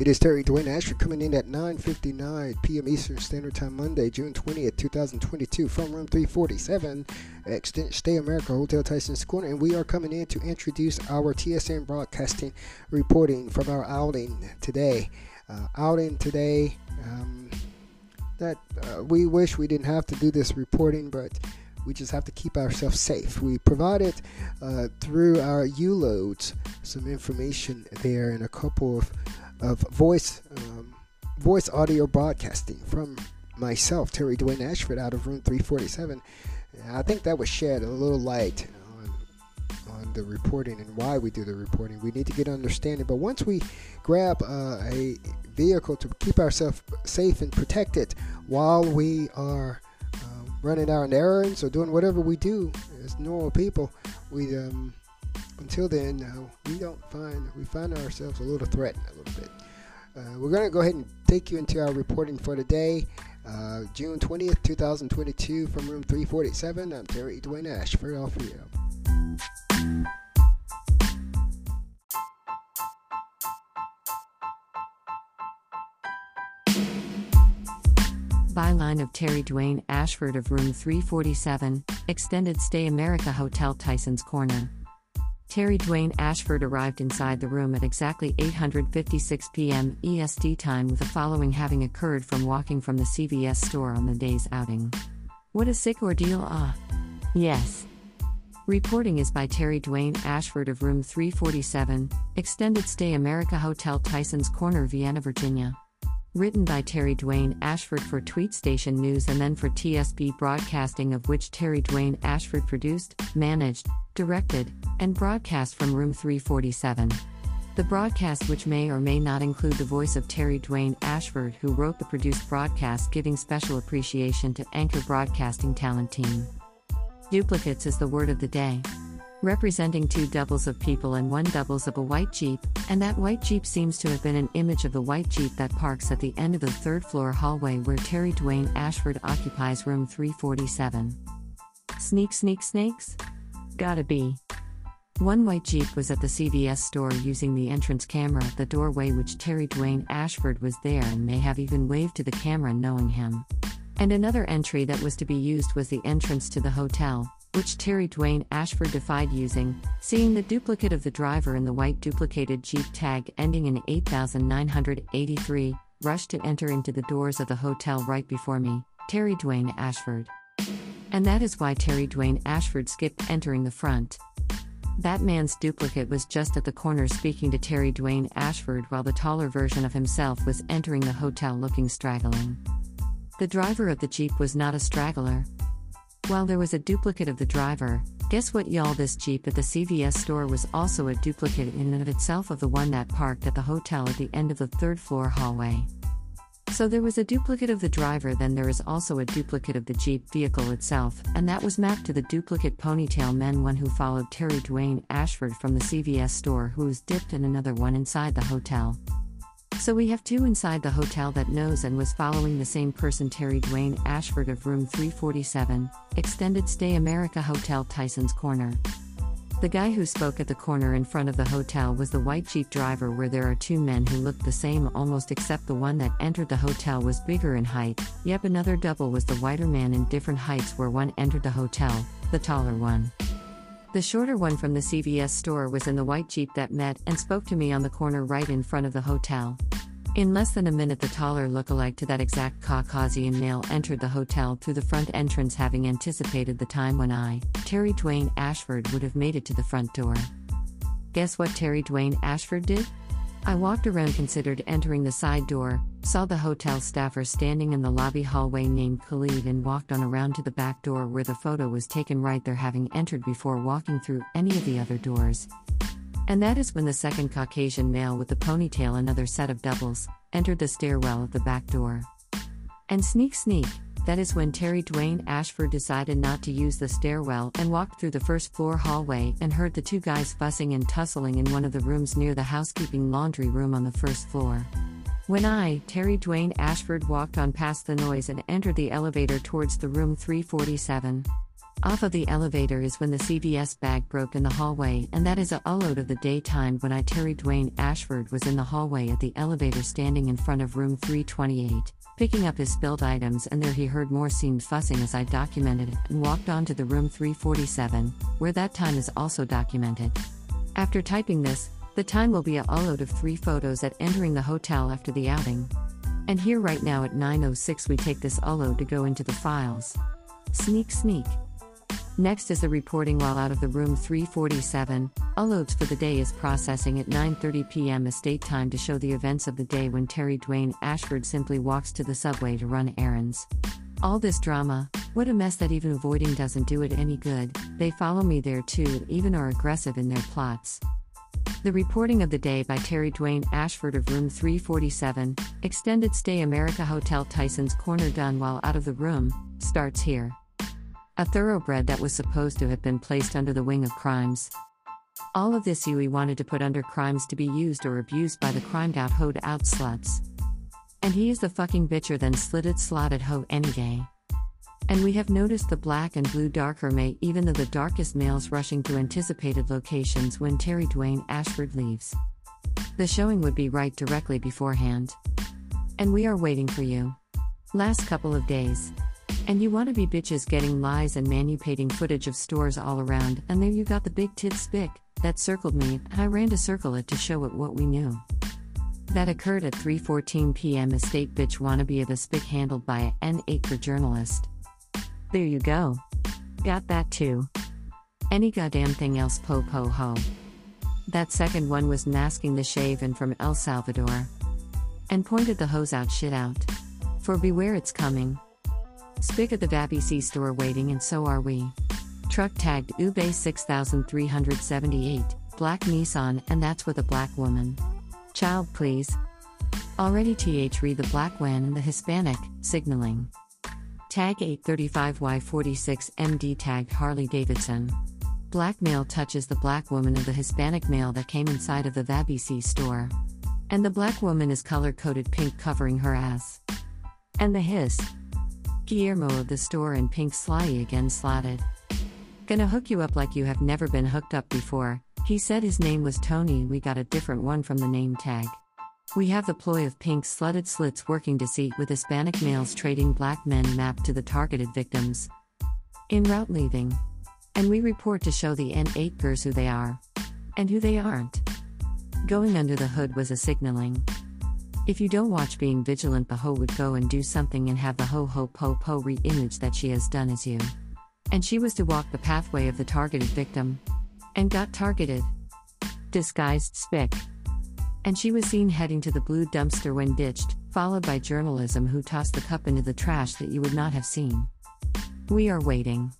It is Terry Dwayne Ashford coming in at 9:59 p.m. Eastern Standard Time, Monday, June 20th, 2022, from room 347, Extended Stay America Hotel Tyson's Corner, and we are coming in to introduce our TSN broadcasting reporting from our outing today. Uh, outing today. Um, that uh, we wish we didn't have to do this reporting, but we just have to keep ourselves safe. We provided uh, through our U-loads some information there and a couple of of voice um, voice audio broadcasting from myself, Terry Dwayne Ashford, out of room 347. I think that was shed a little light on on the reporting and why we do the reporting. We need to get understanding. But once we grab uh, a vehicle to keep ourselves safe and protected while we are uh, running our errands or doing whatever we do as normal people, we um, until then, uh, we don't find we find ourselves a little threatened a little bit. Uh, we're going to go ahead and take you into our reporting for today, uh, June 20th, 2022, from room 347. I'm Terry Dwayne for you. Byline of Terry Dwayne Ashford of room 347, Extended Stay America Hotel Tyson's Corner. Terry Dwayne Ashford arrived inside the room at exactly 8:56 p.m. EST time with the following having occurred from walking from the CVS store on the day's outing. What a sick ordeal, ah. Yes. Reporting is by Terry Dwayne Ashford of room 347, Extended Stay America Hotel Tyson's Corner, Vienna, Virginia. Written by Terry Dwayne Ashford for Tweet Station News and then for TSB Broadcasting, of which Terry Dwayne Ashford produced, managed, directed, and broadcast from room 347. The broadcast, which may or may not include the voice of Terry Dwayne Ashford, who wrote the produced broadcast, giving special appreciation to Anchor Broadcasting Talent Team. Duplicates is the word of the day representing two doubles of people and one doubles of a white Jeep, and that white Jeep seems to have been an image of the white Jeep that parks at the end of the third floor hallway where Terry Dwayne Ashford occupies room 347. Sneak, sneak, snakes? Gotta be. One white Jeep was at the CVS store using the entrance camera at the doorway, which Terry Dwayne Ashford was there and may have even waved to the camera knowing him. And another entry that was to be used was the entrance to the hotel, which Terry Dwayne Ashford defied using, seeing the duplicate of the driver in the white duplicated Jeep tag ending in 8983, rushed to enter into the doors of the hotel right before me, Terry Dwayne Ashford. And that is why Terry Dwayne Ashford skipped entering the front. That man's duplicate was just at the corner speaking to Terry Dwayne Ashford while the taller version of himself was entering the hotel looking straggling. The driver of the Jeep was not a straggler, while there was a duplicate of the driver, guess what, y'all? This Jeep at the CVS store was also a duplicate in and of itself of the one that parked at the hotel at the end of the third floor hallway. So there was a duplicate of the driver, then there is also a duplicate of the Jeep vehicle itself, and that was mapped to the duplicate ponytail men one who followed Terry Dwayne Ashford from the CVS store who was dipped and another one inside the hotel. So we have two inside the hotel that knows and was following the same person Terry Dwayne Ashford of room 347, Extended Stay America Hotel Tyson's Corner. The guy who spoke at the corner in front of the hotel was the white Jeep driver, where there are two men who looked the same almost, except the one that entered the hotel was bigger in height. Yep, another double was the whiter man in different heights, where one entered the hotel, the taller one. The shorter one from the CVS store was in the white Jeep that met and spoke to me on the corner right in front of the hotel. In less than a minute, the taller look-alike to that exact Caucasian male entered the hotel through the front entrance, having anticipated the time when I, Terry Dwayne Ashford, would have made it to the front door. Guess what Terry Dwayne Ashford did? I walked around, considered entering the side door, saw the hotel staffer standing in the lobby hallway named Khalid, and walked on around to the back door where the photo was taken right there, having entered before walking through any of the other doors. And that is when the second Caucasian male with the ponytail, and another set of doubles, entered the stairwell of the back door. And sneak, sneak, that is when Terry Dwayne Ashford decided not to use the stairwell and walked through the first floor hallway and heard the two guys fussing and tussling in one of the rooms near the housekeeping laundry room on the first floor. When I, Terry Dwayne Ashford, walked on past the noise and entered the elevator towards the room 347. Off of the elevator is when the CVS bag broke in the hallway, and that is a load of the daytime when I Terry Dwayne Ashford was in the hallway at the elevator standing in front of room 328, picking up his spilled items, and there he heard more seemed fussing as I documented it and walked on to the room 347, where that time is also documented. After typing this, the time will be a load of three photos at entering the hotel after the outing. And here right now at 9.06 we take this upload to go into the files. Sneak sneak. Next is the reporting while out of the room 347. Uploads for the day is processing at 9:30 p.m. estate time to show the events of the day when Terry Dwayne Ashford simply walks to the subway to run errands. All this drama, what a mess that even avoiding doesn't do it any good. They follow me there too, even are aggressive in their plots. The reporting of the day by Terry Dwayne Ashford of room 347, extended stay America Hotel Tyson's Corner done while out of the room, starts here. A thoroughbred that was supposed to have been placed under the wing of crimes. All of this Huey wanted to put under crimes to be used or abused by the crimed out hoed out sluts. And he is the fucking bitcher than slitted slotted hoe any day. And we have noticed the black and blue darker may even though the darkest males rushing to anticipated locations when Terry Dwayne Ashford leaves. The showing would be right directly beforehand. And we are waiting for you. Last couple of days. And you wanna be bitches getting lies and manipulating footage of stores all around, and there you got the big tit spick that circled me, and I ran to circle it to show it what we knew. That occurred at 3:14 p.m. Estate bitch wannabe of a spick handled by a N8 for journalist. There you go. Got that too. Any goddamn thing else po po ho. That second one was masking the shave and from El Salvador. And pointed the hose out shit out. For beware it's coming. Spick at the VABC store waiting, and so are we. Truck tagged Ube 6378, black Nissan, and that's with a black woman. Child, please. Already TH read the black van and the Hispanic, signaling. Tag 835Y46MD tagged Harley Davidson. Black male touches the black woman of the Hispanic male that came inside of the VABC store. And the black woman is color coded pink covering her ass. And the hiss, Guillermo of the store in pink sly again slotted. Gonna hook you up like you have never been hooked up before. He said his name was Tony, we got a different one from the name tag. We have the ploy of pink slutted slits working deceit with Hispanic males trading black men mapped to the targeted victims. In route leaving. And we report to show the N8 gers who they are. And who they aren't. Going under the hood was a signaling. If you don't watch Being Vigilant, the hoe would go and do something and have the ho ho po po re image that she has done as you. And she was to walk the pathway of the targeted victim. And got targeted. Disguised spick. And she was seen heading to the blue dumpster when ditched, followed by journalism who tossed the cup into the trash that you would not have seen. We are waiting.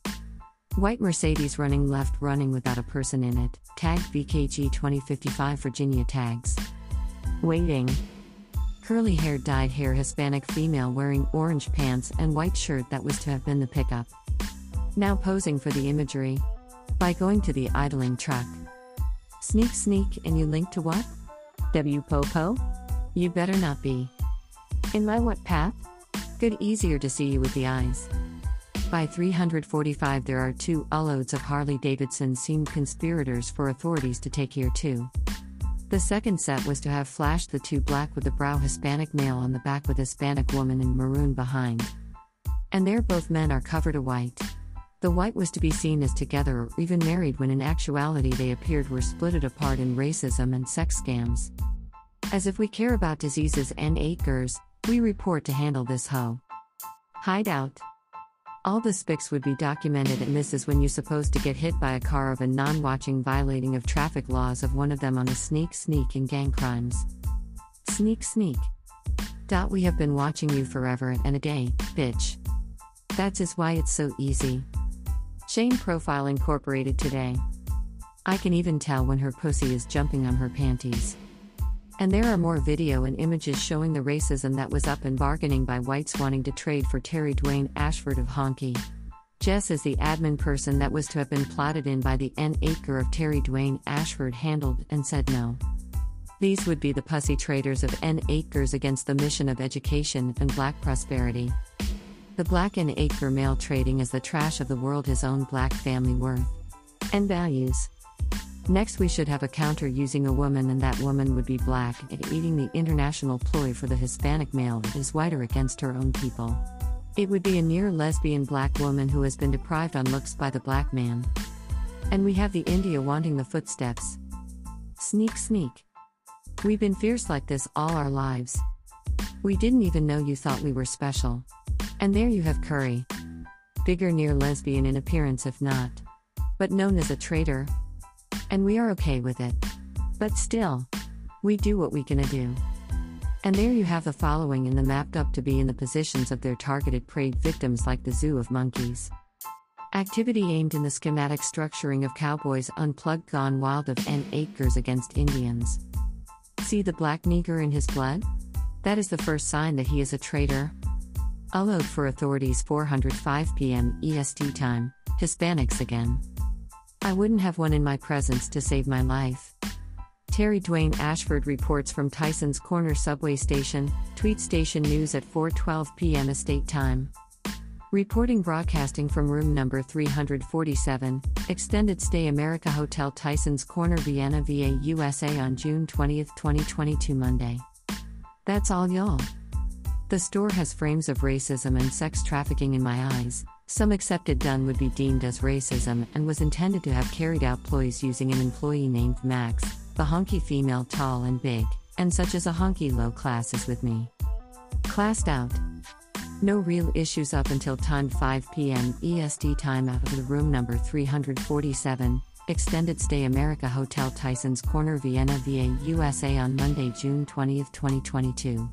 White Mercedes running left, running without a person in it, tagged VKG 2055 Virginia tags. Waiting. Curly hair, dyed hair, Hispanic female wearing orange pants and white shirt that was to have been the pickup. Now posing for the imagery. By going to the idling truck. Sneak, sneak, and you link to what? W Popo? You better not be. In my what path? Good, easier to see you with the eyes. By 345, there are two unloads of Harley Davidson seemed conspirators for authorities to take here too. The second set was to have flashed the two black with the brow Hispanic male on the back with Hispanic woman in maroon behind. And there both men are covered a white. The white was to be seen as together or even married when in actuality they appeared were splitted apart in racism and sex scams. As if we care about diseases and acres, we report to handle this hoe. Hideout. All the spics would be documented, and this is when you're supposed to get hit by a car of a non watching violating of traffic laws of one of them on a sneak sneak in gang crimes. Sneak sneak. Dot, we have been watching you forever and a day, bitch. That's is why it's so easy. Shane Profile Incorporated today. I can even tell when her pussy is jumping on her panties. And there are more video and images showing the racism that was up and bargaining by whites wanting to trade for Terry Dwayne Ashford of Honky. Jess is the admin person that was to have been plotted in by the N acre of Terry Dwayne Ashford handled and said no. These would be the pussy traders of N acres against the mission of education and black prosperity. The black and acre male trading is the trash of the world his own black family worth and values. Next, we should have a counter using a woman, and that woman would be black, eating the international ploy for the Hispanic male that is whiter against her own people. It would be a near lesbian black woman who has been deprived on looks by the black man. And we have the India wanting the footsteps. Sneak, sneak. We've been fierce like this all our lives. We didn't even know you thought we were special. And there you have Curry. Bigger near lesbian in appearance, if not. But known as a traitor, and we are okay with it. But still, we do what we can do. And there you have the following in the mapped up to be in the positions of their targeted prey victims like the zoo of monkeys. Activity aimed in the schematic structuring of cowboys unplugged gone wild of N acres against Indians. See the black Negro in his blood? That is the first sign that he is a traitor. Upload for authorities 405 p.m. EST time, Hispanics again. I wouldn't have one in my presence to save my life. Terry Dwayne Ashford reports from Tyson's Corner subway station, tweet station news at 4:12 p.m. estate time. Reporting broadcasting from room number 347, Extended Stay America Hotel Tyson's Corner Vienna VA USA on June 20, 2022 Monday. That's all y'all. The store has frames of racism and sex trafficking in my eyes. Some accepted done would be deemed as racism and was intended to have carried out ploys using an employee named Max, the honky female tall and big, and such as a honky low class is with me. Classed out. No real issues up until time 5 p.m. EST time out of the room number 347, Extended Stay America Hotel Tyson's Corner Vienna VA USA on Monday, June 20, 2022.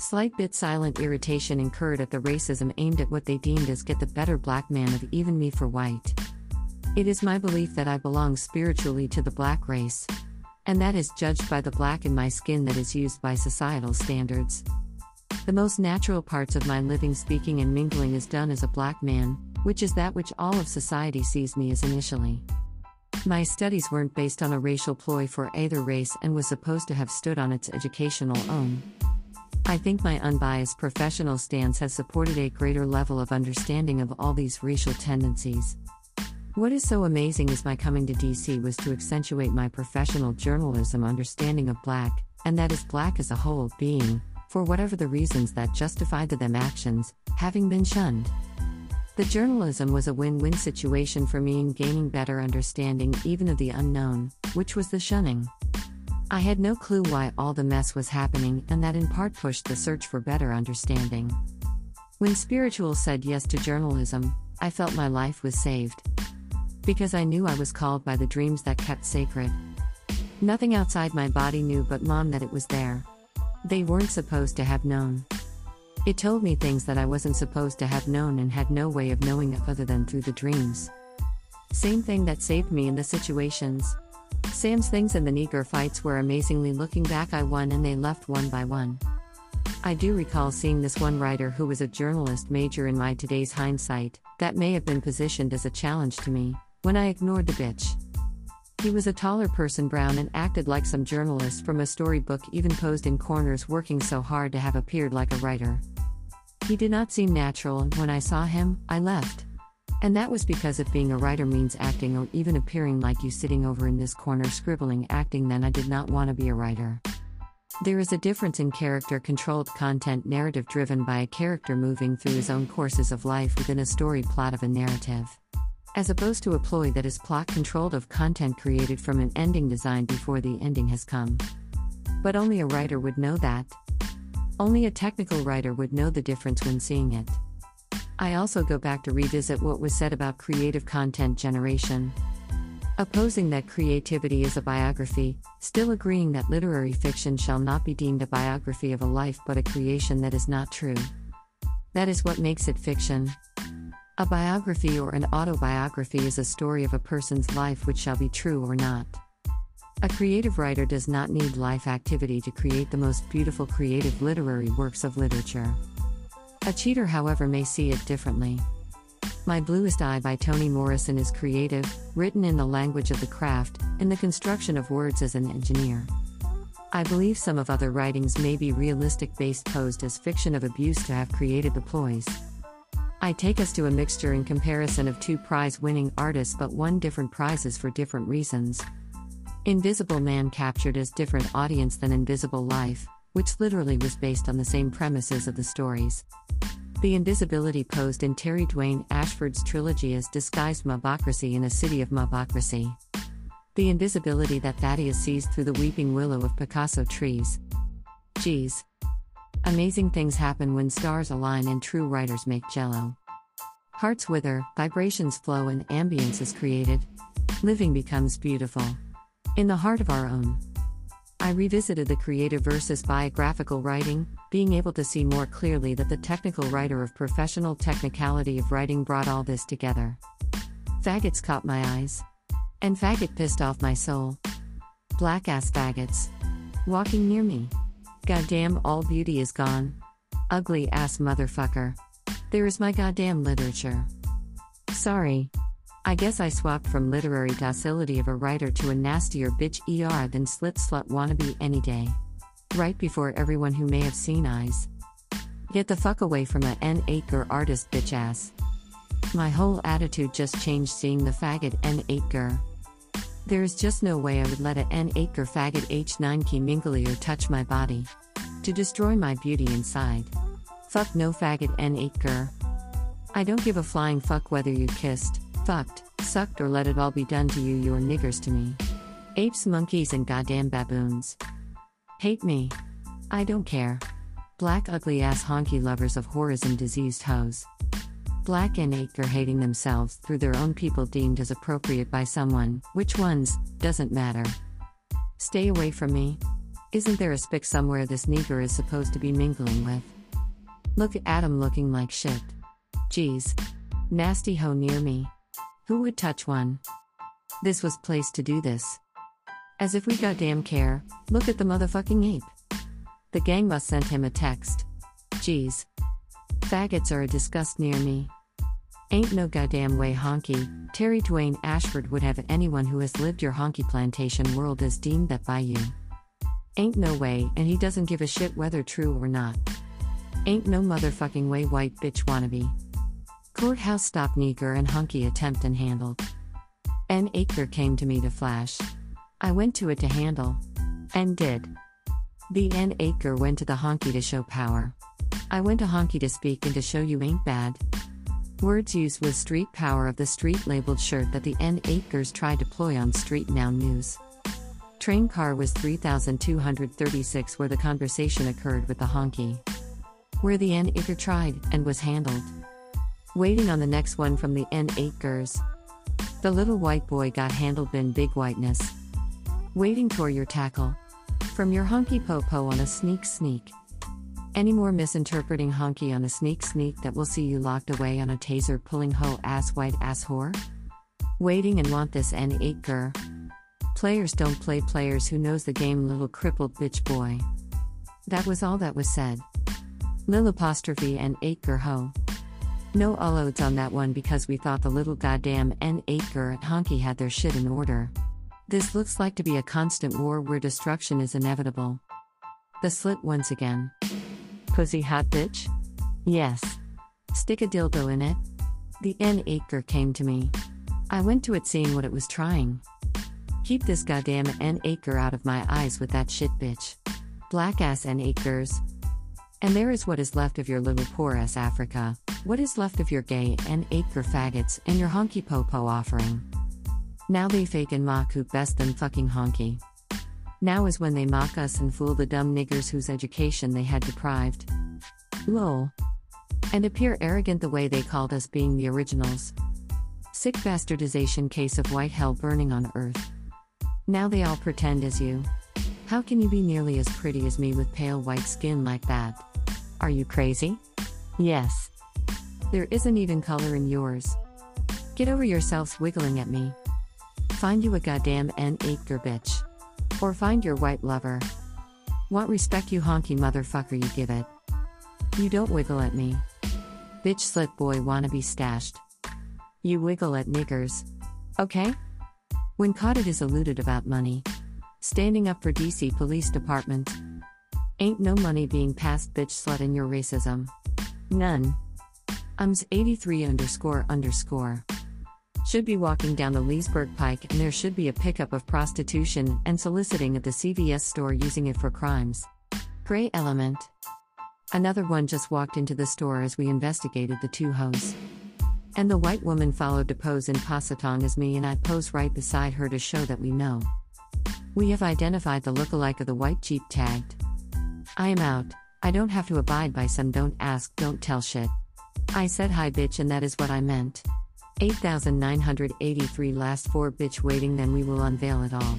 Slight bit silent irritation incurred at the racism aimed at what they deemed as get the better black man of even me for white. It is my belief that I belong spiritually to the black race. And that is judged by the black in my skin that is used by societal standards. The most natural parts of my living, speaking, and mingling is done as a black man, which is that which all of society sees me as initially. My studies weren't based on a racial ploy for either race and was supposed to have stood on its educational own. I think my unbiased professional stance has supported a greater level of understanding of all these racial tendencies. What is so amazing is my coming to DC was to accentuate my professional journalism understanding of black, and that is black as a whole being, for whatever the reasons that justified them actions, having been shunned. The journalism was a win win situation for me in gaining better understanding even of the unknown, which was the shunning. I had no clue why all the mess was happening, and that in part pushed the search for better understanding. When Spiritual said yes to journalism, I felt my life was saved. Because I knew I was called by the dreams that kept sacred. Nothing outside my body knew but mom that it was there. They weren't supposed to have known. It told me things that I wasn't supposed to have known and had no way of knowing other than through the dreams. Same thing that saved me in the situations. Sam's things and the Negro fights were amazingly looking back, I won and they left one by one. I do recall seeing this one writer who was a journalist major in my today's hindsight, that may have been positioned as a challenge to me, when I ignored the bitch. He was a taller person, brown, and acted like some journalist from a storybook, even posed in corners, working so hard to have appeared like a writer. He did not seem natural, and when I saw him, I left. And that was because if being a writer means acting or even appearing like you sitting over in this corner scribbling acting, then I did not want to be a writer. There is a difference in character controlled content narrative driven by a character moving through his own courses of life within a story plot of a narrative. As opposed to a ploy that is plot controlled of content created from an ending designed before the ending has come. But only a writer would know that. Only a technical writer would know the difference when seeing it. I also go back to revisit what was said about creative content generation. Opposing that creativity is a biography, still agreeing that literary fiction shall not be deemed a biography of a life but a creation that is not true. That is what makes it fiction. A biography or an autobiography is a story of a person's life which shall be true or not. A creative writer does not need life activity to create the most beautiful creative literary works of literature. A cheater, however, may see it differently. My Bluest Eye by Toni Morrison is creative, written in the language of the craft, in the construction of words as an engineer. I believe some of other writings may be realistic based posed as fiction of abuse to have created the ploys. I take us to a mixture in comparison of two prize winning artists but won different prizes for different reasons. Invisible Man captured as different audience than Invisible Life, which literally was based on the same premises of the stories. The invisibility posed in Terry Dwayne Ashford's trilogy as disguised mobocracy in a city of mobocracy. The invisibility that Thaddeus sees through the weeping willow of Picasso trees. Geez. Amazing things happen when stars align and true writers make jello. Hearts wither, vibrations flow, and ambience is created. Living becomes beautiful. In the heart of our own. I revisited the creative versus biographical writing, being able to see more clearly that the technical writer of professional technicality of writing brought all this together. Faggots caught my eyes. And faggot pissed off my soul. Black ass faggots. Walking near me. Goddamn, all beauty is gone. Ugly ass motherfucker. There is my goddamn literature. Sorry. I guess I swapped from literary docility of a writer to a nastier bitch ER than slit slut wannabe any day. Right before everyone who may have seen eyes. Get the fuck away from a N acre artist bitch ass. My whole attitude just changed seeing the faggot N acre. There is just no way I would let a N acre faggot H9 key mingle or touch my body. To destroy my beauty inside. Fuck no faggot N acre. I don't give a flying fuck whether you kissed, fucked, sucked, or let it all be done to you, you're niggers to me. Apes, monkeys, and goddamn baboons. Hate me. I don't care. Black ugly ass honky lovers of whorism diseased hoes. Black and acre hating themselves through their own people deemed as appropriate by someone, which ones, doesn't matter. Stay away from me. Isn't there a spick somewhere this nigger is supposed to be mingling with? Look at Adam looking like shit. Geez. Nasty hoe near me. Who would touch one? This was placed to do this. As if we goddamn care, look at the motherfucking ape. The gang must send him a text. Geez. Faggots are a disgust near me. Ain't no goddamn way honky, Terry Dwayne Ashford would have anyone who has lived your honky plantation world as deemed that by you. Ain't no way, and he doesn't give a shit whether true or not. Ain't no motherfucking way white bitch wannabe. Courthouse stop Neger and Hunky attempt and handled. N. Acre came to me to flash. I went to it to handle. And did. The N. Acre went to the honky to show power. I went to honky to speak and to show you ain't bad. Words used with street power of the street labeled shirt that the N. Acres tried to ploy on Street Now News. Train car was 3236 where the conversation occurred with the honky. Where the N. Acre tried and was handled. Waiting on the next one from the N8 Gers. The little white boy got handled bin big whiteness. Waiting for your tackle. From your honky po on a sneak sneak. Any more misinterpreting honky on a sneak sneak that will see you locked away on a taser pulling ho ass white ass whore? Waiting and want this N8 ger. Players don't play players who knows the game little crippled bitch boy. That was all that was said. Lil apostrophe and 8 ger ho. No uploads on that one because we thought the little goddamn N8 at Honky had their shit in order. This looks like to be a constant war where destruction is inevitable. The slit once again. Pussy hot bitch? Yes. Stick a dildo in it? The N8 came to me. I went to it seeing what it was trying. Keep this goddamn N8 out of my eyes with that shit bitch. Black ass N8 And there is what is left of your little poor ass Africa. What is left of your gay and acre faggots and your honky popo offering? Now they fake and mock who best than fucking honky. Now is when they mock us and fool the dumb niggers whose education they had deprived. Lol. And appear arrogant the way they called us being the originals. Sick bastardization case of white hell burning on earth. Now they all pretend as you. How can you be nearly as pretty as me with pale white skin like that? Are you crazy? Yes. There isn't even color in yours. Get over yourselves wiggling at me. Find you a goddamn N acre bitch. Or find your white lover. Want respect, you honky motherfucker, you give it. You don't wiggle at me. Bitch slit boy wanna be stashed. You wiggle at niggers. Okay? When caught, it is alluded about money. Standing up for DC Police Department. Ain't no money being passed, bitch slut, in your racism. None. UMS 83 underscore underscore. Should be walking down the Leesburg Pike and there should be a pickup of prostitution and soliciting at the CVS store using it for crimes. Gray element. Another one just walked into the store as we investigated the two hoes. And the white woman followed to pose in Pasatong as me and I pose right beside her to show that we know. We have identified the look-alike of the white Jeep tagged. I am out. I don't have to abide by some don't ask, don't tell shit. I said hi bitch and that is what I meant. 8983 last four bitch waiting then we will unveil it all.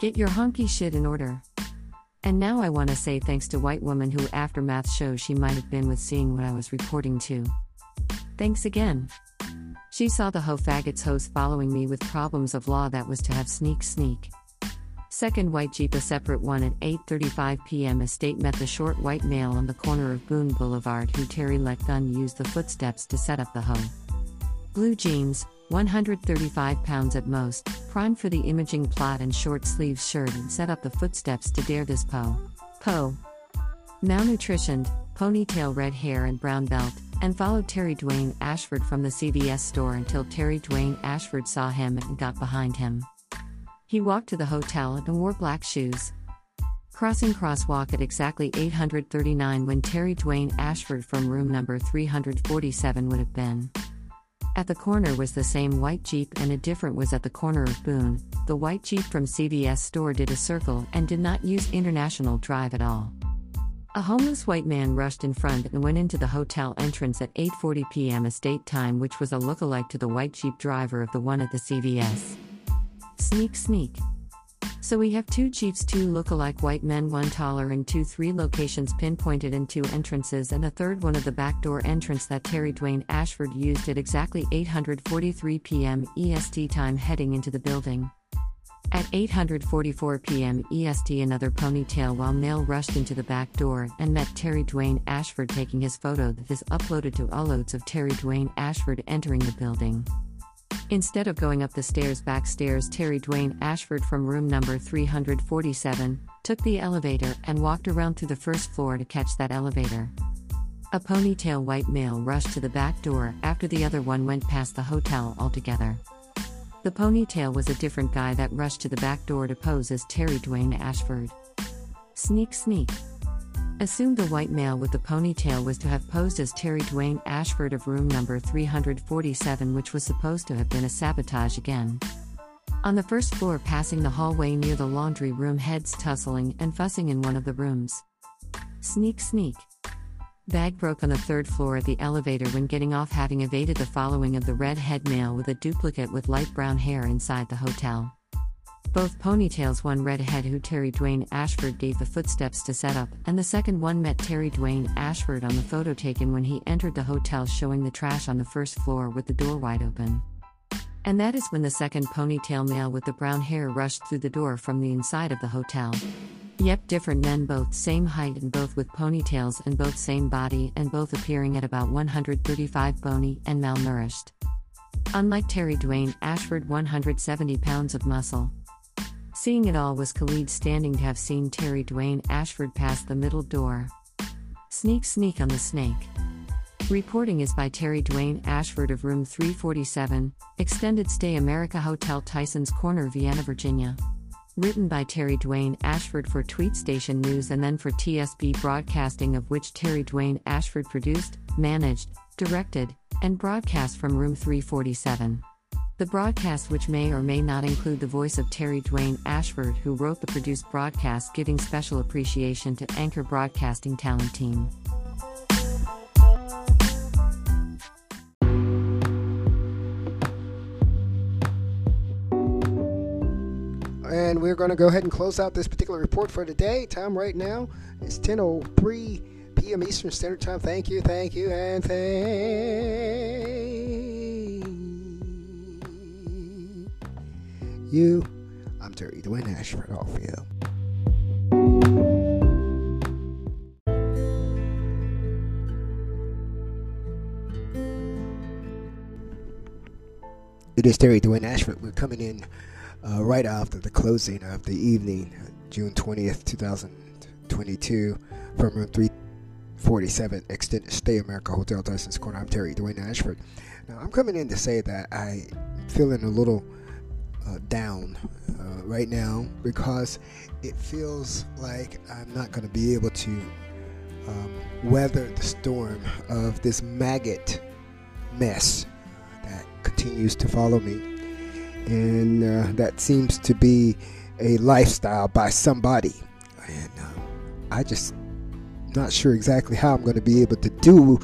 Get your honky shit in order. And now I want to say thanks to white woman who aftermath shows she might have been with seeing what I was reporting to. Thanks again. She saw the ho faggots host following me with problems of law that was to have sneak sneak. Second white jeep a separate one at 8:35 p.m. estate met the short white male on the corner of Boone Boulevard who Terry let gun use the footsteps to set up the hoe. Blue jeans, 135 pounds at most, primed for the imaging plot and short sleeves shirt and set up the footsteps to dare this Poe. Poe. Malnutritioned, ponytail red hair and brown belt, and followed Terry Dwayne Ashford from the CVS store until Terry Dwayne Ashford saw him and got behind him. He walked to the hotel and wore black shoes. Crossing crosswalk at exactly 839 when Terry Dwayne Ashford from room number 347 would have been. At the corner was the same white Jeep and a different was at the corner of Boone. The white Jeep from CVS store did a circle and did not use International Drive at all. A homeless white man rushed in front and went into the hotel entrance at 8:40 p.m. estate time which was a look-alike to the white Jeep driver of the one at the CVS. Sneak sneak. So we have two chiefs, two look-alike white men, one taller, and two three locations pinpointed in two entrances, and a third one of the back door entrance that Terry Dwayne Ashford used at exactly 8:43 p.m. EST time heading into the building. At 8:44 p.m. EST, another ponytail while male rushed into the back door and met Terry Dwayne Ashford taking his photo that is uploaded to uploads of Terry Dwayne Ashford entering the building. Instead of going up the stairs back stairs, Terry Dwayne Ashford from room number 347 took the elevator and walked around to the first floor to catch that elevator. A ponytail white male rushed to the back door after the other one went past the hotel altogether. The ponytail was a different guy that rushed to the back door to pose as Terry Dwayne Ashford. Sneak, sneak. Assumed the white male with the ponytail was to have posed as Terry Dwayne Ashford of room number 347, which was supposed to have been a sabotage again. On the first floor, passing the hallway near the laundry room, heads tussling and fussing in one of the rooms. Sneak, sneak. Bag broke on the third floor at the elevator when getting off, having evaded the following of the red head male with a duplicate with light brown hair inside the hotel. Both ponytails, one redhead who Terry Dwayne Ashford gave the footsteps to set up, and the second one met Terry Dwayne Ashford on the photo taken when he entered the hotel, showing the trash on the first floor with the door wide open. And that is when the second ponytail male with the brown hair rushed through the door from the inside of the hotel. Yep, different men, both same height and both with ponytails and both same body and both appearing at about 135 bony and malnourished. Unlike Terry Dwayne Ashford, 170 pounds of muscle. Seeing it all was Khalid standing to have seen Terry Dwayne Ashford pass the middle door. Sneak sneak on the snake. Reporting is by Terry Dwayne Ashford of room 347, Extended Stay America Hotel Tysons Corner, Vienna, Virginia. Written by Terry Dwayne Ashford for Tweet Station News and then for TSB Broadcasting, of which Terry Dwayne Ashford produced, managed, directed, and broadcast from room 347. The broadcast, which may or may not include the voice of Terry Dwayne Ashford, who wrote the produced broadcast, giving special appreciation to Anchor Broadcasting Talent Team. And we're going to go ahead and close out this particular report for today. Time right now is 10:03 p.m. Eastern Standard Time. Thank you, thank you, and thank you. I'm Terry Dwayne Ashford off you. It is Terry Dwayne Ashford. We're coming in uh, right after the closing of the evening, June 20th, 2022, from room 347 Extended Stay America Hotel Tyson's Corner. I'm Terry Dwayne Ashford. Now, I'm coming in to say that I'm feeling a little uh, down uh, right now because it feels like I'm not going to be able to um, weather the storm of this maggot mess that continues to follow me. And uh, that seems to be a lifestyle by somebody. And um, I just not sure exactly how I'm going to be able to do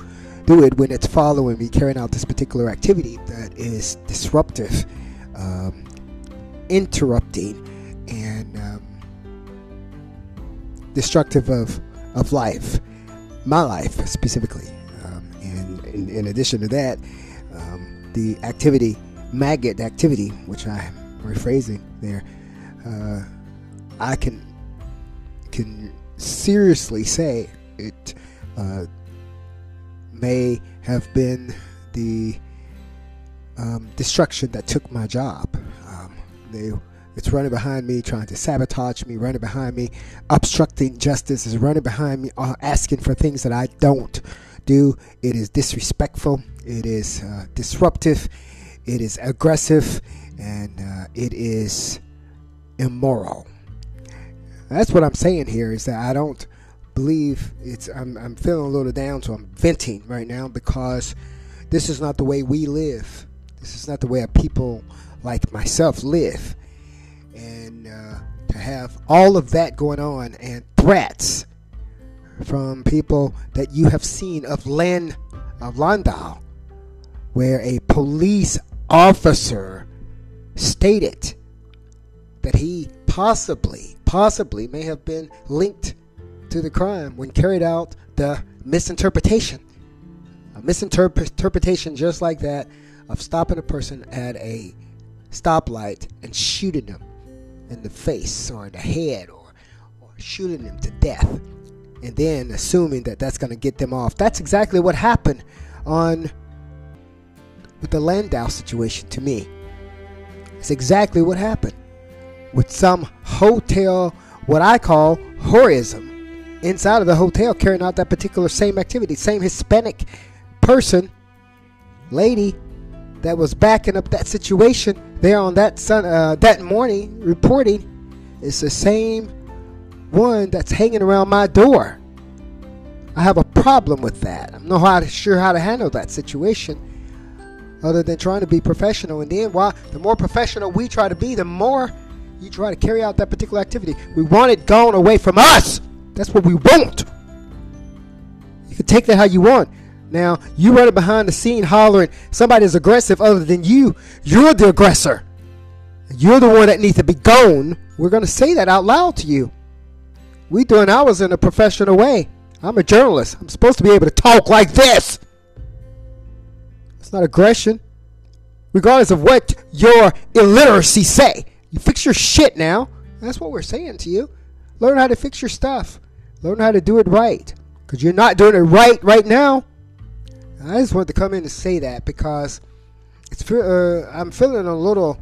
do it when it's following me carrying out this particular activity that is disruptive, um, interrupting, and um, destructive of of life, my life specifically. Um, and in, in, addition to that, um, the activity, maggot activity, which I'm rephrasing there, uh, I can can seriously say it uh, may have been the um, destruction that took my job. They, it's running behind me, trying to sabotage me, running behind me, obstructing justice, is running behind me, uh, asking for things that I don't do. It is disrespectful, it is uh, disruptive, it is aggressive, and uh, it is immoral. That's what I'm saying here is that I don't believe it's I'm, I'm feeling a little down so i'm venting right now because this is not the way we live this is not the way our people like myself live and uh, to have all of that going on and threats from people that you have seen of Len of Landau where a police officer stated that he possibly possibly may have been linked to the crime when carried out the misinterpretation. A misinterpretation just like that of stopping a person at a stoplight and shooting them in the face or in the head or, or shooting them to death and then assuming that that's going to get them off. That's exactly what happened on with the Landau situation to me. It's exactly what happened with some hotel, what I call horism inside of the hotel carrying out that particular same activity. Same Hispanic person, lady, that was backing up that situation there on that sun, uh, that morning reporting is the same one that's hanging around my door. I have a problem with that. I'm not sure how to handle that situation other than trying to be professional. And then, why, the more professional we try to be, the more you try to carry out that particular activity. We want it gone away from us. That's what we want. You can take that how you want. Now, you running behind the scene hollering somebody is aggressive other than you. You're the aggressor. You're the one that needs to be gone. We're going to say that out loud to you. We doing ours in a professional way. I'm a journalist. I'm supposed to be able to talk like this. It's not aggression. Regardless of what your illiteracy say. You fix your shit now. That's what we're saying to you. Learn how to fix your stuff. Learn how to do it right. Because you're not doing it right right now. I just wanted to come in and say that because it's uh, I'm feeling a little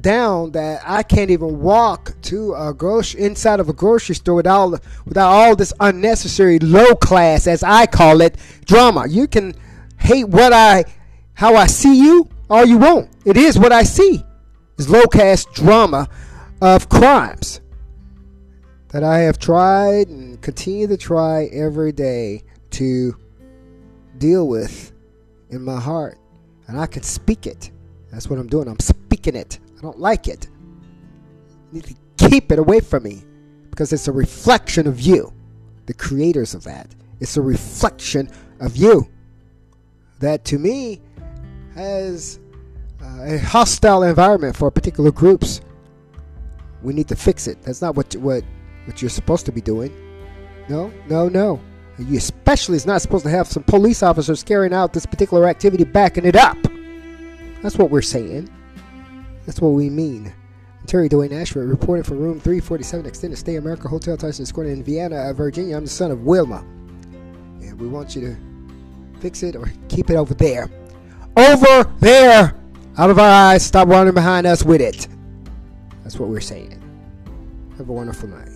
down that I can't even walk to a grocery inside of a grocery store without without all this unnecessary low class, as I call it, drama. You can hate what I how I see you all you want. It is what I see. It's low class drama of crimes that I have tried and continue to try every day to deal with in my heart. And I can speak it. That's what I'm doing. I'm speaking it. I don't like it. You need to keep it away from me because it's a reflection of you, the creators of that. It's a reflection of you that to me has uh, a hostile environment for particular groups. We need to fix it. That's not what what what you're supposed to be doing. No, no, no. You especially is not supposed to have some police officers carrying out this particular activity backing it up. That's what we're saying. That's what we mean. Terry Dwayne Ashford reporting from room 347 Extended Stay America Hotel Tyson's Corner in Vienna, uh, Virginia. I'm the son of Wilma. And we want you to fix it or keep it over there. Over there! Out of our eyes, stop running behind us with it. That's what we're saying. Have a wonderful night.